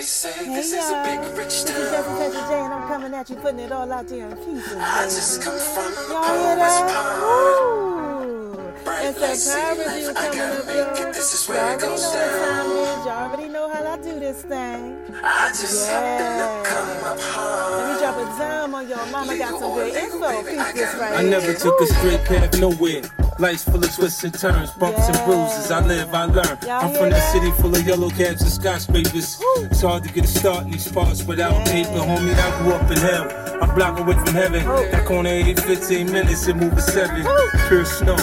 Hey y'all, this is Jesse Jesse J, and I'm coming at you, putting it all out there in pieces, baby. Y'all hear that? Woo! It's a power review coming up, y'all. Y'all already know what time it is. Y'all already know how I do this thing. I just Yeah. Let me drop a dime on y'all. Mama got some good info. Peep this right I never here. took a straight path nowhere. Life's full of twists and turns, bumps and bruises. I live, I learn. Y'all I'm from the that? city full of yellow cabs and skyscrapers. Woo. It's hard to get a start in these spots without Yeah. paper, homie. I grew up in hell. I'm block away from heaven. Woo. That corner ain't 15 minutes, it move at seven. Woo. Pure snow.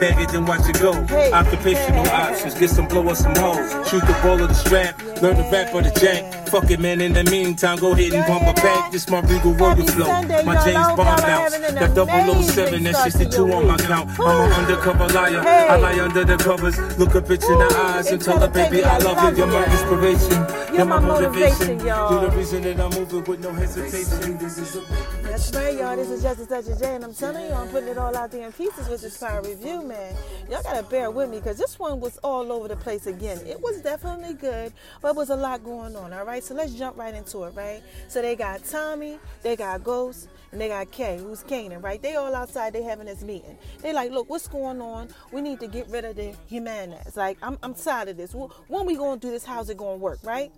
Bag it, then watch it go. Hey. Occupational Hey. options, get some blow or some hoes. Shoot the ball of the strap, learn the rap or the jank. Fuck it, man. In the meantime, go ahead and pump a pack. This my regal royal flow. My. James Bond bounce. That 007, amazing that start to 62 on my count. I'm an undercover liar. I lie under the covers. Look a bitch in the eyes and tell her, baby, I love you. You're my inspiration. You're my motivation, y'all. You're the reason that I'm moving with no hesitation. This is a That's right, y'all. This is Justice Touch J, and I'm telling you, I'm putting it all out there in pieces with this power review, man. Y'all gotta bear with me because this one was all over the place again. It was definitely good, but it was a lot going on. All right, so let's jump right into it, right? So they got Tommy, they got Ghost, and they got Kay, who's Kanan, right? They all outside. They having this meeting. They like, look, what's going on? We need to get rid of the Jimenez. Like, I'm, I'm tired of this. When we gonna do this? How's it gonna work, right?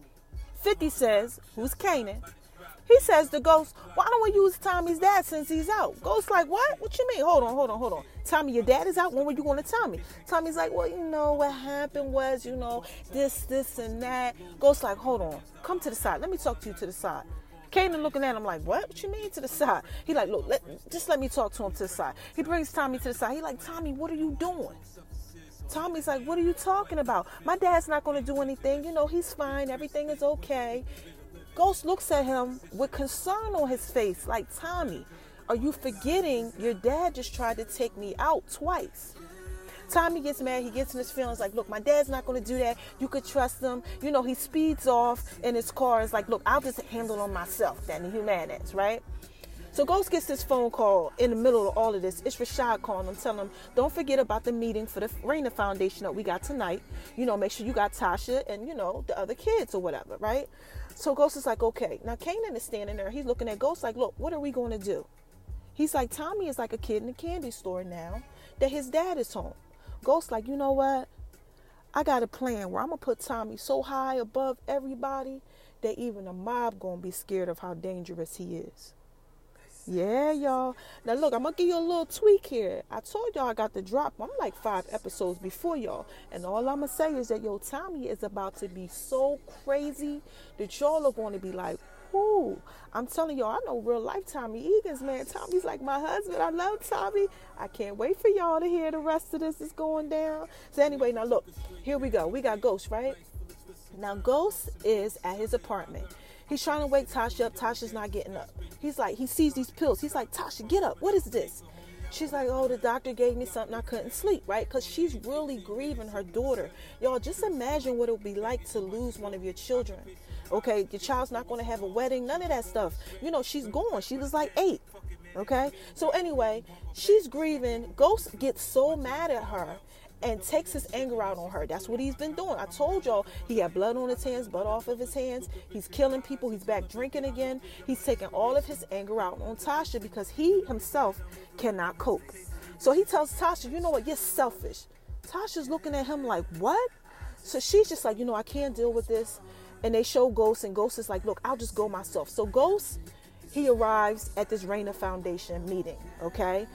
50 says, who's Kanan? He says to Ghost, why don't we use Tommy's dad since he's out? Ghost like, what? What you mean? Hold on, hold on, hold on. Tommy, your dad is out. When were you going to tell me? Tommy's like, well, you know, what happened was, you know, this, this, and that. Ghost like, hold on. Come to the side. Let me talk to you to the side. Kanan looking at him like, what? What you mean to the side? He like, look, let, just let me talk to him to the side. He brings Tommy to the side. He like, Tommy, what are you doing? Tommy's like, What are you talking about? My dad's not going to do anything. You know, he's fine. Everything is okay. Ghost looks at him with concern on his face, like, Tommy, are you forgetting your dad just tried to take me out twice? Tommy gets mad. He gets in his feelings like, look, my dad's not going to do that. You could trust him. You know, he speeds off in his car. It's like, look, I'll just handle on myself. That Jimenez, right? So Ghost gets this phone call in the middle of all of this. It's Rashad calling him, telling him, don't forget about the meeting for the Raina Foundation that we got tonight. You know, make sure you got Tasha and, you know, the other kids or whatever, right? So Ghost is like, okay. Now Kanan is standing there. He's looking at Ghost like, look, what are we going to do? He's like, Tommy is like a kid in a candy store now that his dad is home. Ghost like, you know what? I got a plan where I'm gonna put Tommy so high above everybody that even the mob gonna be scared of how dangerous he is. Yeah, y'all. Now look, I'm gonna give you a little tweak here. I told y'all I got the drop. I'm like five episodes before y'all, and all I'm gonna say is that yo, Tommy is about to be so crazy that y'all are to be like, "Ooh!" I'm telling y'all, I know real life Tommy Egan's man. Tommy's like my husband. I love Tommy. I can't wait for y'all to hear the rest of this is going down. So anyway, now look, here we go. We got Ghost, right? Now Ghost is at his apartment. He's trying to wake Tasha up. Tasha's not getting up. He's like, he sees these pills. He's like, Tasha, get up. What is this? She's like, oh, the doctor gave me something I couldn't sleep, right? Because she's really grieving her daughter. Y'all, just imagine what it would be like to lose one of your children. Okay, your child's not going to have a wedding, none of that stuff. You know, she's gone. She was like eight. Okay, so anyway, she's grieving. Ghost gets so mad at her and takes his anger out on her. That's what he's been doing. I told y'all he had blood on his hands, blood off of his hands. He's killing people. He's back drinking again. He's taking all of his anger out on Tasha because he himself cannot cope. So he tells Tasha, you know what, you're selfish. Tasha's looking at him like, what? So she's just like, you know, I can't deal with this. And they show Ghost, and Ghost is like, look, I'll just go myself. So Ghost, he arrives at this Raina Foundation meeting, okay?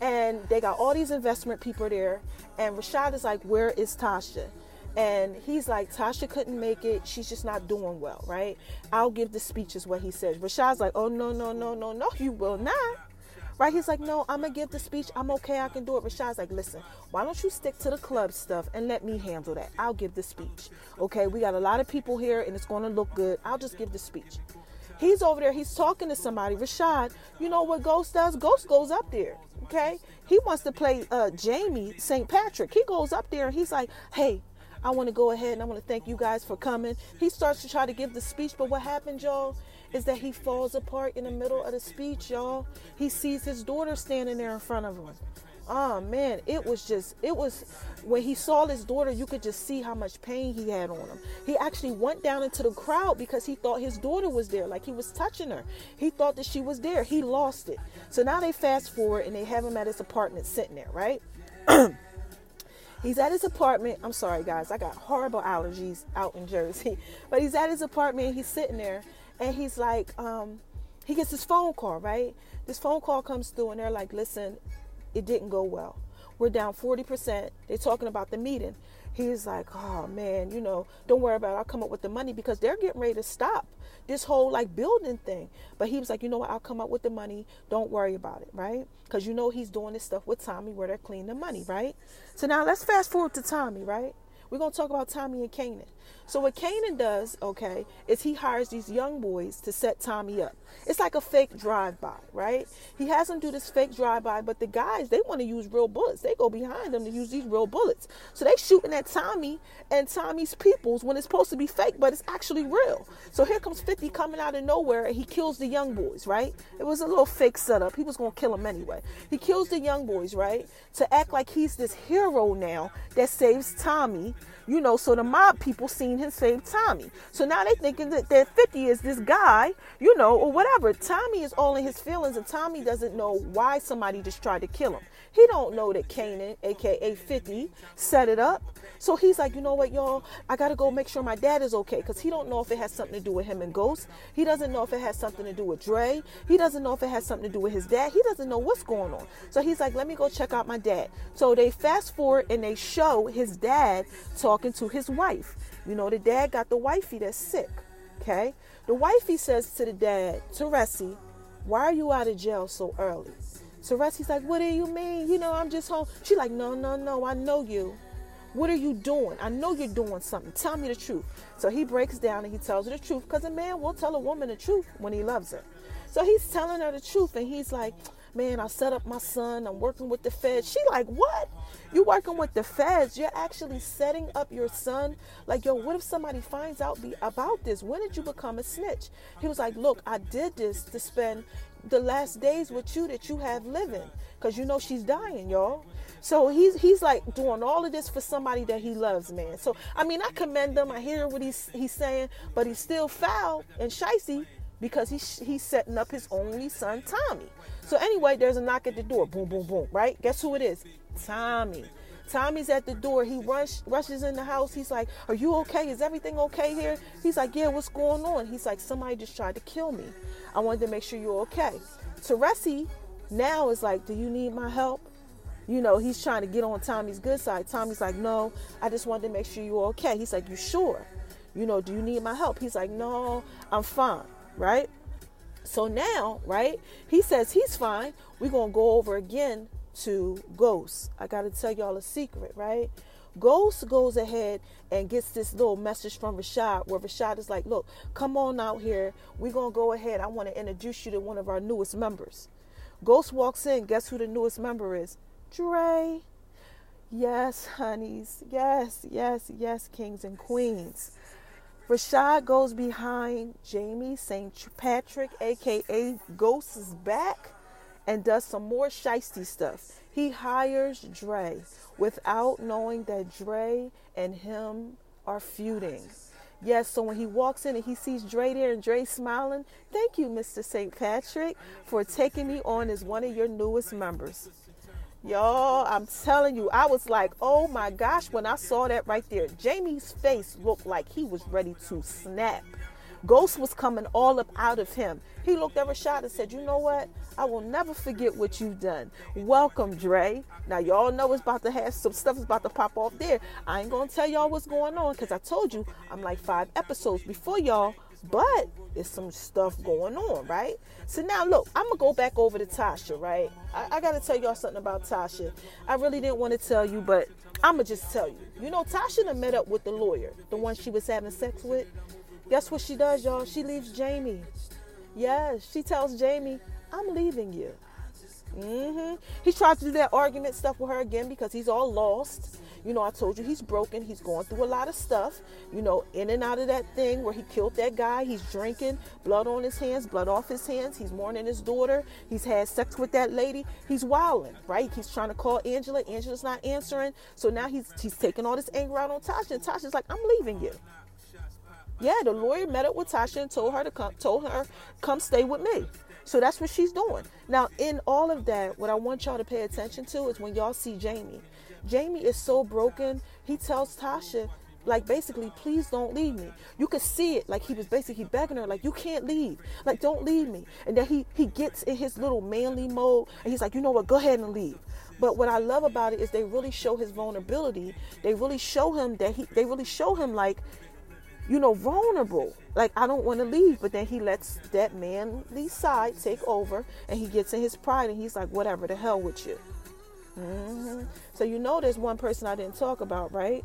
And they got all these investment people there. And Rashad is like, where is Tasha? And he's like, Tasha couldn't make it. She's just not doing well, right? I'll give the speech, is what he says. Rashad's like, oh, no, no, no, no, no, you will not. Right? He's like, no, I'm going to give the speech. I'm okay. I can do it. Rashad's like, listen, why don't you stick to the club stuff and let me handle that? I'll give the speech. Okay? We got a lot of people here and it's going to look good. I'll just give the speech. He's over there. He's talking to somebody. Rashad, you know what Ghost does? Ghost goes up there. Okay? He wants to play uh, Jamie St. Patrick. He goes up there and he's like, hey, I want to go ahead and I want to thank you guys for coming. He starts to try to give the speech, but what happened, y'all, is that he falls apart in the middle of the speech, y'all. He sees his daughter standing there in front of him. Oh man, it was just, it was, when he saw his daughter, you could just see how much pain he had on him. He actually went down into the crowd because he thought his daughter was there, like he was touching her. He thought that she was there. He lost it. So now they fast forward and they have him at his apartment sitting there, right? he's at his apartment. I'm sorry, guys. I got horrible allergies out in Jersey. But he's at his apartment. He's sitting there and he's like, um, he gets this phone call, right? This phone call comes through and they're like, listen, it didn't go well. We're down 40%. They're talking about the meeting. He's like, oh man, you know, don't worry about it. I'll come up with the money because they're getting ready to stop this whole like building thing. But he was like, you know what? I'll come up with the money. Don't worry about it, right? Because you know he's doing this stuff with Tommy where they're cleaning the money, right? So now let's fast forward to Tommy, right? We're going to talk about Tommy and Kanan. So what Kanan does, okay, is he hires these young boys to set Tommy up. It's like a fake drive-by, right? He has them do this fake drive-by, but the guys, they want to use real bullets. They go behind them to use these real bullets. So they shooting at Tommy and Tommy's peoples when it's supposed to be fake, but it's actually real. So here comes 50 coming out of nowhere and he kills the young boys, right? It was a little fake setup. He was going to kill them anyway. He kills the young boys, right? To act like he's this hero now that saves Tommy you know, so the mob people seen him save Tommy. So now they thinking that, that 50 is this guy, you know, or whatever. Tommy is all in his feelings and Tommy doesn't know why somebody just tried to kill him. He don't know that Kanan, aka 50, set it up. So he's like, you know what, y'all, I gotta go make sure my dad is okay. Cause he don't know if it has something to do with him and Ghost. He doesn't know if it has something to do with Dre. He doesn't know if it has something to do with his dad. He doesn't know what's going on. So he's like, let me go check out my dad. So they fast forward and they show his dad talking to his wife. You know, the dad got the wifey that's sick. Okay. The wifey says to the dad, Teresi, why are you out of jail so early? Teresi's like, what do you mean? You know, I'm just home. She's like, no, no, no, I know you. What are you doing? I know you're doing something. Tell me the truth. So he breaks down and he tells her the truth because a man will tell a woman the truth when he loves her. So he's telling her the truth and he's like, man, I set up my son. I'm working with the feds. She like, what? You working with the feds? You're actually setting up your son? Like, yo, what if somebody finds out be, about this? When did you become a snitch? He was like, look, I did this to spend the last days with you that you have living because you know she's dying y'all so he's he's like doing all of this for somebody that he loves man so i mean i commend him i hear what he's he's saying but he's still foul and shicey because he's he's setting up his only son tommy so anyway there's a knock at the door boom boom boom right guess who it is tommy Tommy's at the door. He rush, rushes in the house. He's like, Are you okay? Is everything okay here? He's like, Yeah, what's going on? He's like, Somebody just tried to kill me. I wanted to make sure you're okay. Teresi now is like, Do you need my help? You know, he's trying to get on Tommy's good side. Tommy's like, No, I just wanted to make sure you're okay. He's like, You sure? You know, do you need my help? He's like, No, I'm fine, right? So now, right, he says he's fine. We're going to go over again to Ghost. I got to tell y'all a secret, right? Ghost goes ahead and gets this little message from Rashad where Rashad is like, Look, come on out here. We're going to go ahead. I want to introduce you to one of our newest members. Ghost walks in. Guess who the newest member is? Dre. Yes, honeys. Yes, yes, yes, kings and queens. Rashad goes behind Jamie St. Patrick, aka Ghost's back, and does some more shisty stuff. He hires Dre without knowing that Dre and him are feuding. Yes, so when he walks in and he sees Dre there and Dre smiling, thank you, Mr. St. Patrick, for taking me on as one of your newest members. Y'all, I'm telling you, I was like, oh my gosh, when I saw that right there, Jamie's face looked like he was ready to snap. Ghost was coming all up out of him. He looked at Rashad and said, You know what? I will never forget what you've done. Welcome, Dre. Now, y'all know it's about to have some stuff is about to pop off there. I ain't going to tell y'all what's going on because I told you I'm like five episodes before y'all, but there's some stuff going on, right? So now, look, I'm to go back over to Tasha, right? I, I got to tell y'all something about Tasha. I really didn't want to tell you, but I'm going to just tell you. You know, Tasha done met up with the lawyer, the one she was having sex with. Guess what she does, y'all? She leaves Jamie. Yes, she tells Jamie, I'm leaving you. Mm-hmm. He tries to do that argument stuff with her again because he's all lost. You know, I told you he's broken. He's going through a lot of stuff. You know, in and out of that thing where he killed that guy. He's drinking, blood on his hands, blood off his hands. He's mourning his daughter. He's had sex with that lady. He's wilding, right? He's trying to call Angela. Angela's not answering. So now he's he's taking all this anger out on Tasha. And Tasha's like, I'm leaving you. Yeah, the lawyer met up with Tasha and told her to come, told her, come stay with me. So that's what she's doing. Now, in all of that, what I want y'all to pay attention to is when y'all see Jamie. Jamie is so broken. He tells Tasha, like basically, please don't leave me. You could see it, like he was basically begging her, like you can't leave, like don't leave me. And then he he gets in his little manly mode, and he's like, you know what, go ahead and leave. But what I love about it is they really show his vulnerability. They really show him that he. They really show him like you know, vulnerable. Like, I don't want to leave. But then he lets that manly side take over and he gets in his pride and he's like, whatever, the hell with you. Mm-hmm. So, you know, there's one person I didn't talk about, right?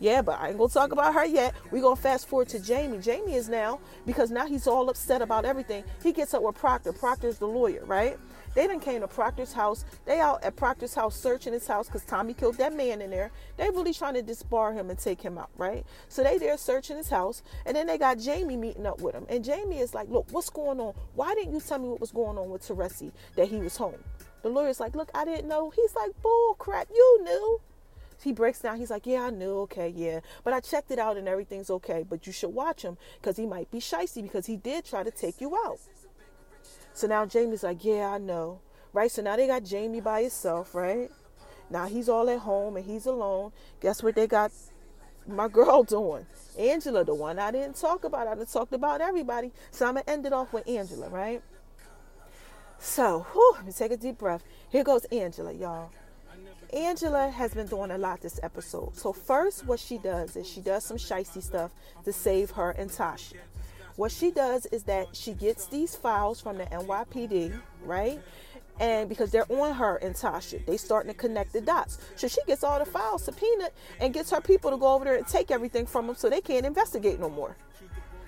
Yeah, but I ain't gonna talk about her yet. We're gonna fast forward to Jamie. Jamie is now, because now he's all upset about everything. He gets up with Proctor. Proctor's the lawyer, right? They done came to Proctor's house. They out at Proctor's house searching his house because Tommy killed that man in there. They really trying to disbar him and take him out, right? So they there searching his house, and then they got Jamie meeting up with him. And Jamie is like, "Look, what's going on? Why didn't you tell me what was going on with Teresi that he was home?" The lawyer's like, "Look, I didn't know." He's like, "Bull crap, you knew." He breaks down. He's like, "Yeah, I knew. Okay, yeah, but I checked it out and everything's okay. But you should watch him because he might be shisty because he did try to take you out." So now Jamie's like, "Yeah, I know." right? So now they got Jamie by himself, right? Now he's all at home and he's alone. Guess what they got my girl doing? Angela, the one I didn't talk about. I didn't talked about everybody. So I'm gonna end it off with Angela, right? So, whew, let me take a deep breath. Here goes Angela, y'all. Angela has been doing a lot this episode. So first, what she does is she does some shicey stuff to save her and Tasha. What she does is that she gets these files from the NYPD, right? and because they're on her and Tasha, they starting to connect the dots. So she gets all the files subpoenaed and gets her people to go over there and take everything from them so they can't investigate no more.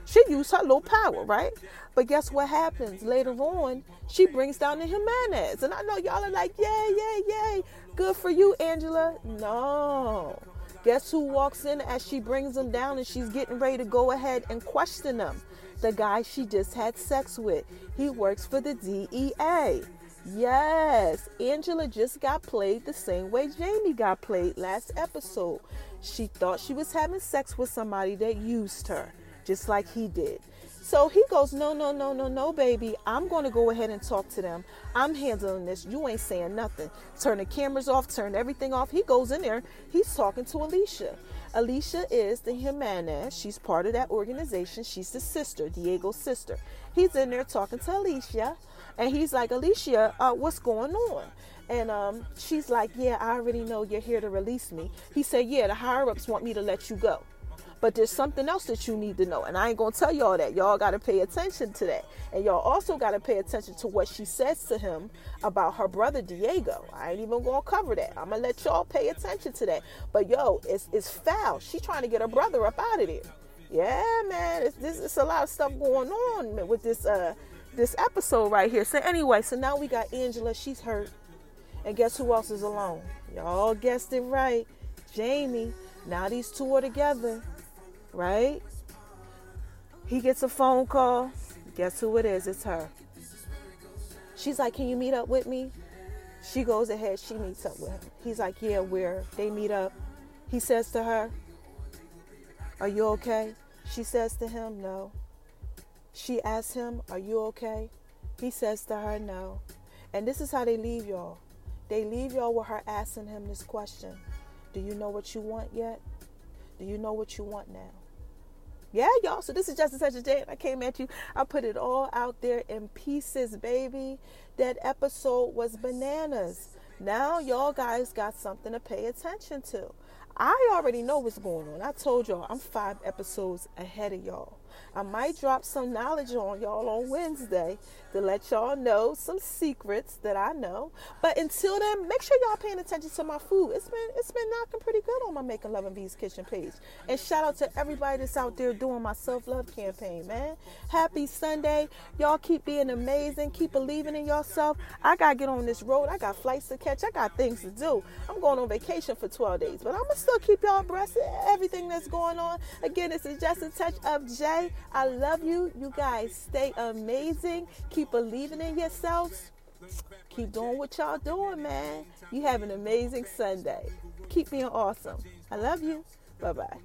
She used her little power, right? But guess what happens later on? She brings down the Jimenez, and I know y'all are like, yay, yay, yay, good for you, Angela. No. Guess who walks in as she brings them down and she's getting ready to go ahead and question them? The guy she just had sex with. He works for the DEA. Yes, Angela just got played the same way Jamie got played last episode. She thought she was having sex with somebody that used her, just like he did. So he goes, No, no, no, no, no, baby. I'm going to go ahead and talk to them. I'm handling this. You ain't saying nothing. Turn the cameras off, turn everything off. He goes in there. He's talking to Alicia. Alicia is the Jimenez. She's part of that organization. She's the sister, Diego's sister. He's in there talking to Alicia. And he's like, Alicia, uh, what's going on? And um, she's like, Yeah, I already know you're here to release me. He said, Yeah, the higher ups want me to let you go. But there's something else that you need to know. And I ain't going to tell y'all that. Y'all got to pay attention to that. And y'all also got to pay attention to what she says to him about her brother Diego. I ain't even going to cover that. I'm going to let y'all pay attention to that. But yo, it's, it's foul. She trying to get her brother up out of there. Yeah, man. It's, this, it's a lot of stuff going on with this uh, this episode right here. So anyway, so now we got Angela. She's hurt. And guess who else is alone? Y'all guessed it right. Jamie. Now these two are together. Right? He gets a phone call. Guess who it is? It's her. She's like, Can you meet up with me? She goes ahead, she meets up with him. He's like, Yeah, where? They meet up. He says to her, Are you okay? She says to him, No. She asks him, Are you okay? He says to her, No. And this is how they leave y'all. They leave y'all with her asking him this question Do you know what you want yet? Do you know what you want now? Yeah, y'all. So this is just such a day. I came at you. I put it all out there in pieces, baby. That episode was bananas. Now y'all guys got something to pay attention to. I already know what's going on. I told y'all I'm five episodes ahead of y'all. I might drop some knowledge on y'all on Wednesday to let y'all know some secrets that I know. But until then, make sure y'all paying attention to my food. It's been it's been knocking pretty good on my Making Love and V's kitchen page. And shout out to everybody that's out there doing my self love campaign, man. Happy Sunday, y'all. Keep being amazing. Keep believing in yourself. I gotta get on this road. I got flights to catch. I got things to do. I'm going on vacation for 12 days, but I'm gonna still keep y'all abreast of everything that's going on. Again, this is just a touch of Jay. I love you. You guys stay amazing. Keep believing in yourselves. Keep doing what y'all doing, man. You have an amazing Sunday. Keep being awesome. I love you. Bye bye.